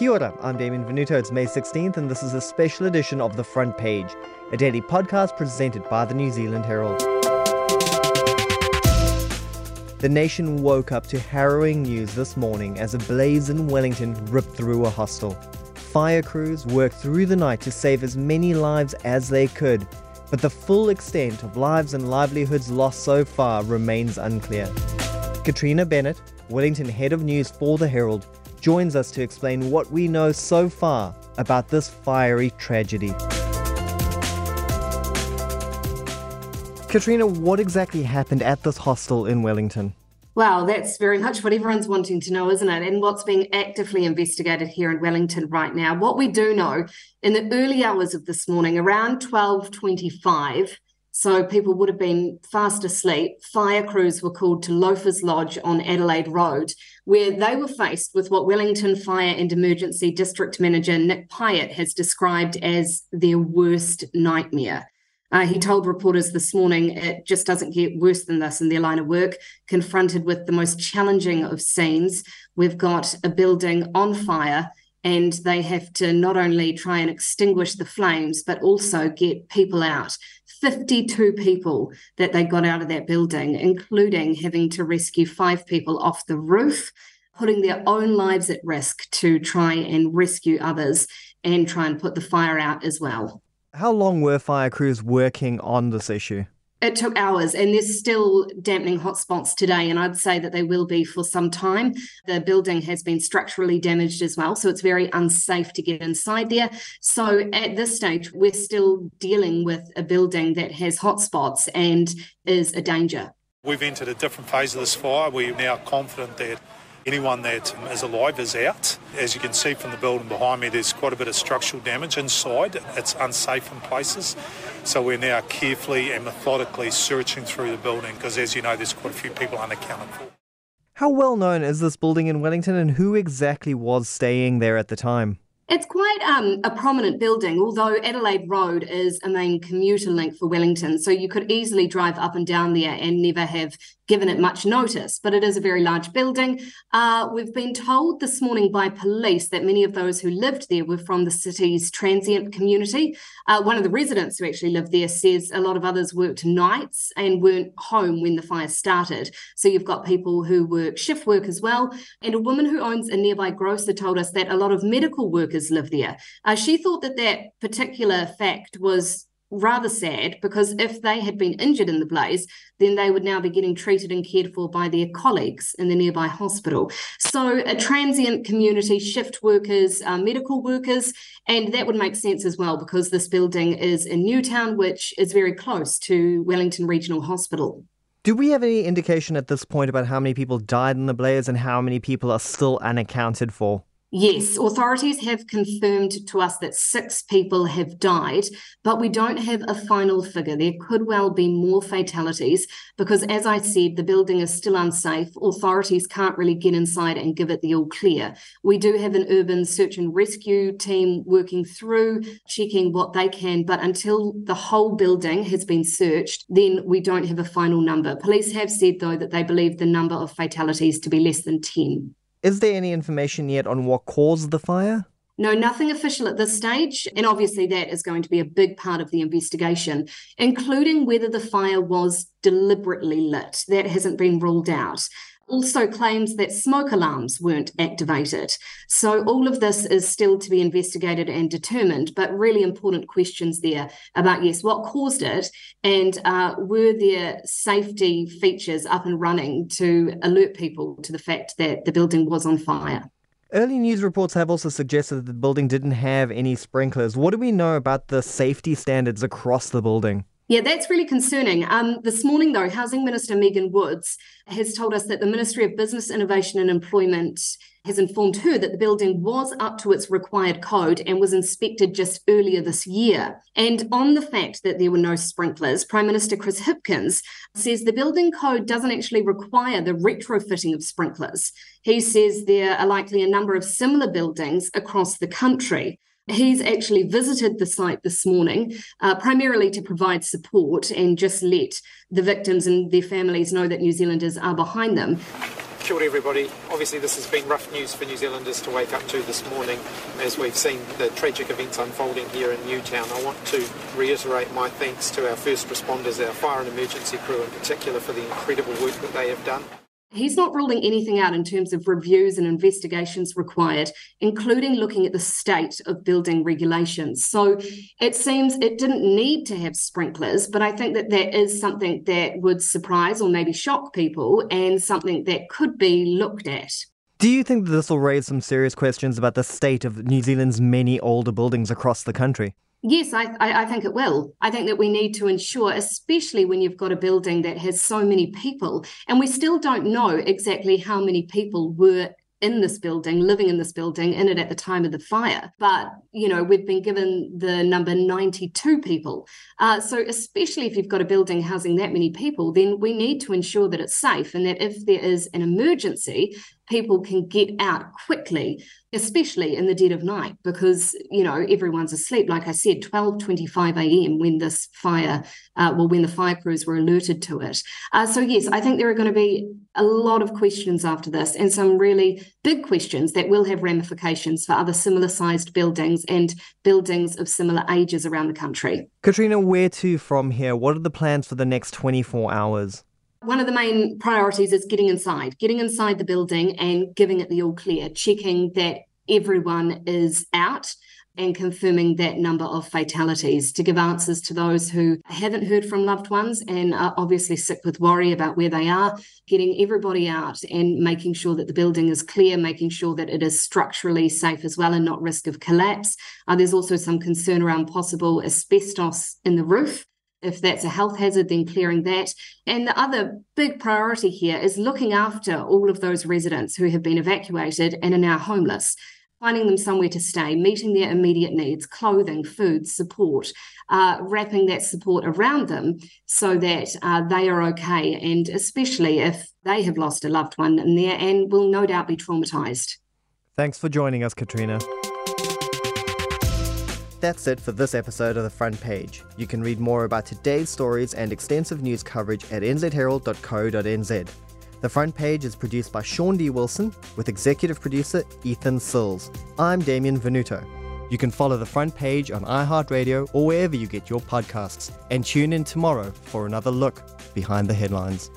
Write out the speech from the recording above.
Kia ora, I'm Damien Venuto. It's May 16th, and this is a special edition of The Front Page, a daily podcast presented by the New Zealand Herald. The nation woke up to harrowing news this morning as a blaze in Wellington ripped through a hostel. Fire crews worked through the night to save as many lives as they could, but the full extent of lives and livelihoods lost so far remains unclear. Katrina Bennett, Wellington head of news for the Herald, joins us to explain what we know so far about this fiery tragedy. Katrina, what exactly happened at this hostel in Wellington? Well, that's very much what everyone's wanting to know, isn't it? And what's being actively investigated here in Wellington right now. What we do know in the early hours of this morning, around 1225, so people would have been fast asleep. Fire crews were called to Loafers Lodge on Adelaide Road, where they were faced with what Wellington Fire and Emergency District Manager Nick Pyatt has described as their worst nightmare. Uh, he told reporters this morning it just doesn't get worse than this in their line of work. Confronted with the most challenging of scenes, we've got a building on fire and they have to not only try and extinguish the flames, but also get people out. 52 people that they got out of that building, including having to rescue five people off the roof, putting their own lives at risk to try and rescue others and try and put the fire out as well. How long were fire crews working on this issue? It took hours, and there's still dampening hotspots today, and I'd say that they will be for some time. The building has been structurally damaged as well, so it's very unsafe to get inside there. So at this stage, we're still dealing with a building that has hotspots and is a danger. We've entered a different phase of this fire. We're now confident that anyone that is alive is out. As you can see from the building behind me, there's quite a bit of structural damage inside. It's unsafe in places. So we're now carefully and methodically searching through the building because, as you know, there's quite a few people unaccounted for. How well known is this building in Wellington and who exactly was staying there at the time? It's quite um, a prominent building, although Adelaide Road is a main commuter link for Wellington. So you could easily drive up and down there and never have given it much notice. But it is a very large building. Uh, we've been told this morning by police that many of those who lived there were from the city's transient community. Uh, one of the residents who actually lived there says a lot of others worked nights and weren't home when the fire started. So you've got people who work shift work as well. And a woman who owns a nearby grocer told us that a lot of medical workers live there. Uh, she thought that that particular fact was rather sad because if they had been injured in the blaze, then they would now be getting treated and cared for by their colleagues in the nearby hospital. So, a transient community, shift workers, uh, medical workers, and that would make sense as well because this building is in Newtown, which is very close to Wellington Regional Hospital. Do we have any indication at this point about how many people died in the blaze and how many people are still unaccounted for? Yes, authorities have confirmed to us that six people have died, but we don't have a final figure. There could well be more fatalities because, as I said, the building is still unsafe. Authorities can't really get inside and give it the all clear. We do have an urban search and rescue team working through, checking what they can, but until the whole building has been searched, then we don't have a final number. Police have said, though, that they believe the number of fatalities to be less than 10. Is there any information yet on what caused the fire? No, nothing official at this stage. And obviously, that is going to be a big part of the investigation, including whether the fire was deliberately lit. That hasn't been ruled out also claims that smoke alarms weren't activated. So, all of this is still to be investigated and determined, but really important questions there about yes, what caused it, and uh, were there safety features up and running to alert people to the fact that the building was on fire? Early news reports have also suggested that the building didn't have any sprinklers. What do we know about the safety standards across the building? Yeah, that's really concerning. Um, this morning, though, Housing Minister Megan Woods has told us that the Ministry of Business, Innovation and Employment has informed her that the building was up to its required code and was inspected just earlier this year. And on the fact that there were no sprinklers, Prime Minister Chris Hipkins says the building code doesn't actually require the retrofitting of sprinklers. He says there are likely a number of similar buildings across the country. He's actually visited the site this morning, uh, primarily to provide support and just let the victims and their families know that New Zealanders are behind them. Kia ora everybody. Obviously this has been rough news for New Zealanders to wake up to this morning as we've seen the tragic events unfolding here in Newtown. I want to reiterate my thanks to our first responders, our fire and emergency crew in particular for the incredible work that they have done. He's not ruling anything out in terms of reviews and investigations required, including looking at the state of building regulations. So it seems it didn't need to have sprinklers, but I think that that is something that would surprise or maybe shock people and something that could be looked at. Do you think that this will raise some serious questions about the state of New Zealand's many older buildings across the country? Yes, I, I, think it will. I think that we need to ensure, especially when you've got a building that has so many people, and we still don't know exactly how many people were in this building, living in this building, in it at the time of the fire. But, you know, we've been given the number 92 people. Uh, so, especially if you've got a building housing that many people, then we need to ensure that it's safe and that if there is an emergency, people can get out quickly, especially in the dead of night, because you know everyone's asleep. Like I said, twelve twenty-five a.m. when this fire, uh, well, when the fire crews were alerted to it. Uh, so yes, I think there are going to be a lot of questions after this, and some really big questions that will have ramifications for other similar-sized buildings and buildings of similar ages around the country. Katrina, where to from here? What are the plans for the next twenty-four hours? One of the main priorities is getting inside, getting inside the building and giving it the all clear, checking that everyone is out and confirming that number of fatalities to give answers to those who haven't heard from loved ones and are obviously sick with worry about where they are, getting everybody out and making sure that the building is clear, making sure that it is structurally safe as well and not risk of collapse. Uh, there's also some concern around possible asbestos in the roof if that's a health hazard, then clearing that. And the other big priority here is looking after all of those residents who have been evacuated and are now homeless, finding them somewhere to stay, meeting their immediate needs, clothing, food, support, uh, wrapping that support around them so that uh, they are okay. And especially if they have lost a loved one in there and will no doubt be traumatized. Thanks for joining us, Katrina. That's it for this episode of The Front Page. You can read more about today's stories and extensive news coverage at nzherald.co.nz. The Front Page is produced by Shaun D. Wilson with executive producer Ethan Sills. I'm Damien Venuto. You can follow The Front Page on iHeartRadio or wherever you get your podcasts and tune in tomorrow for another look behind the headlines.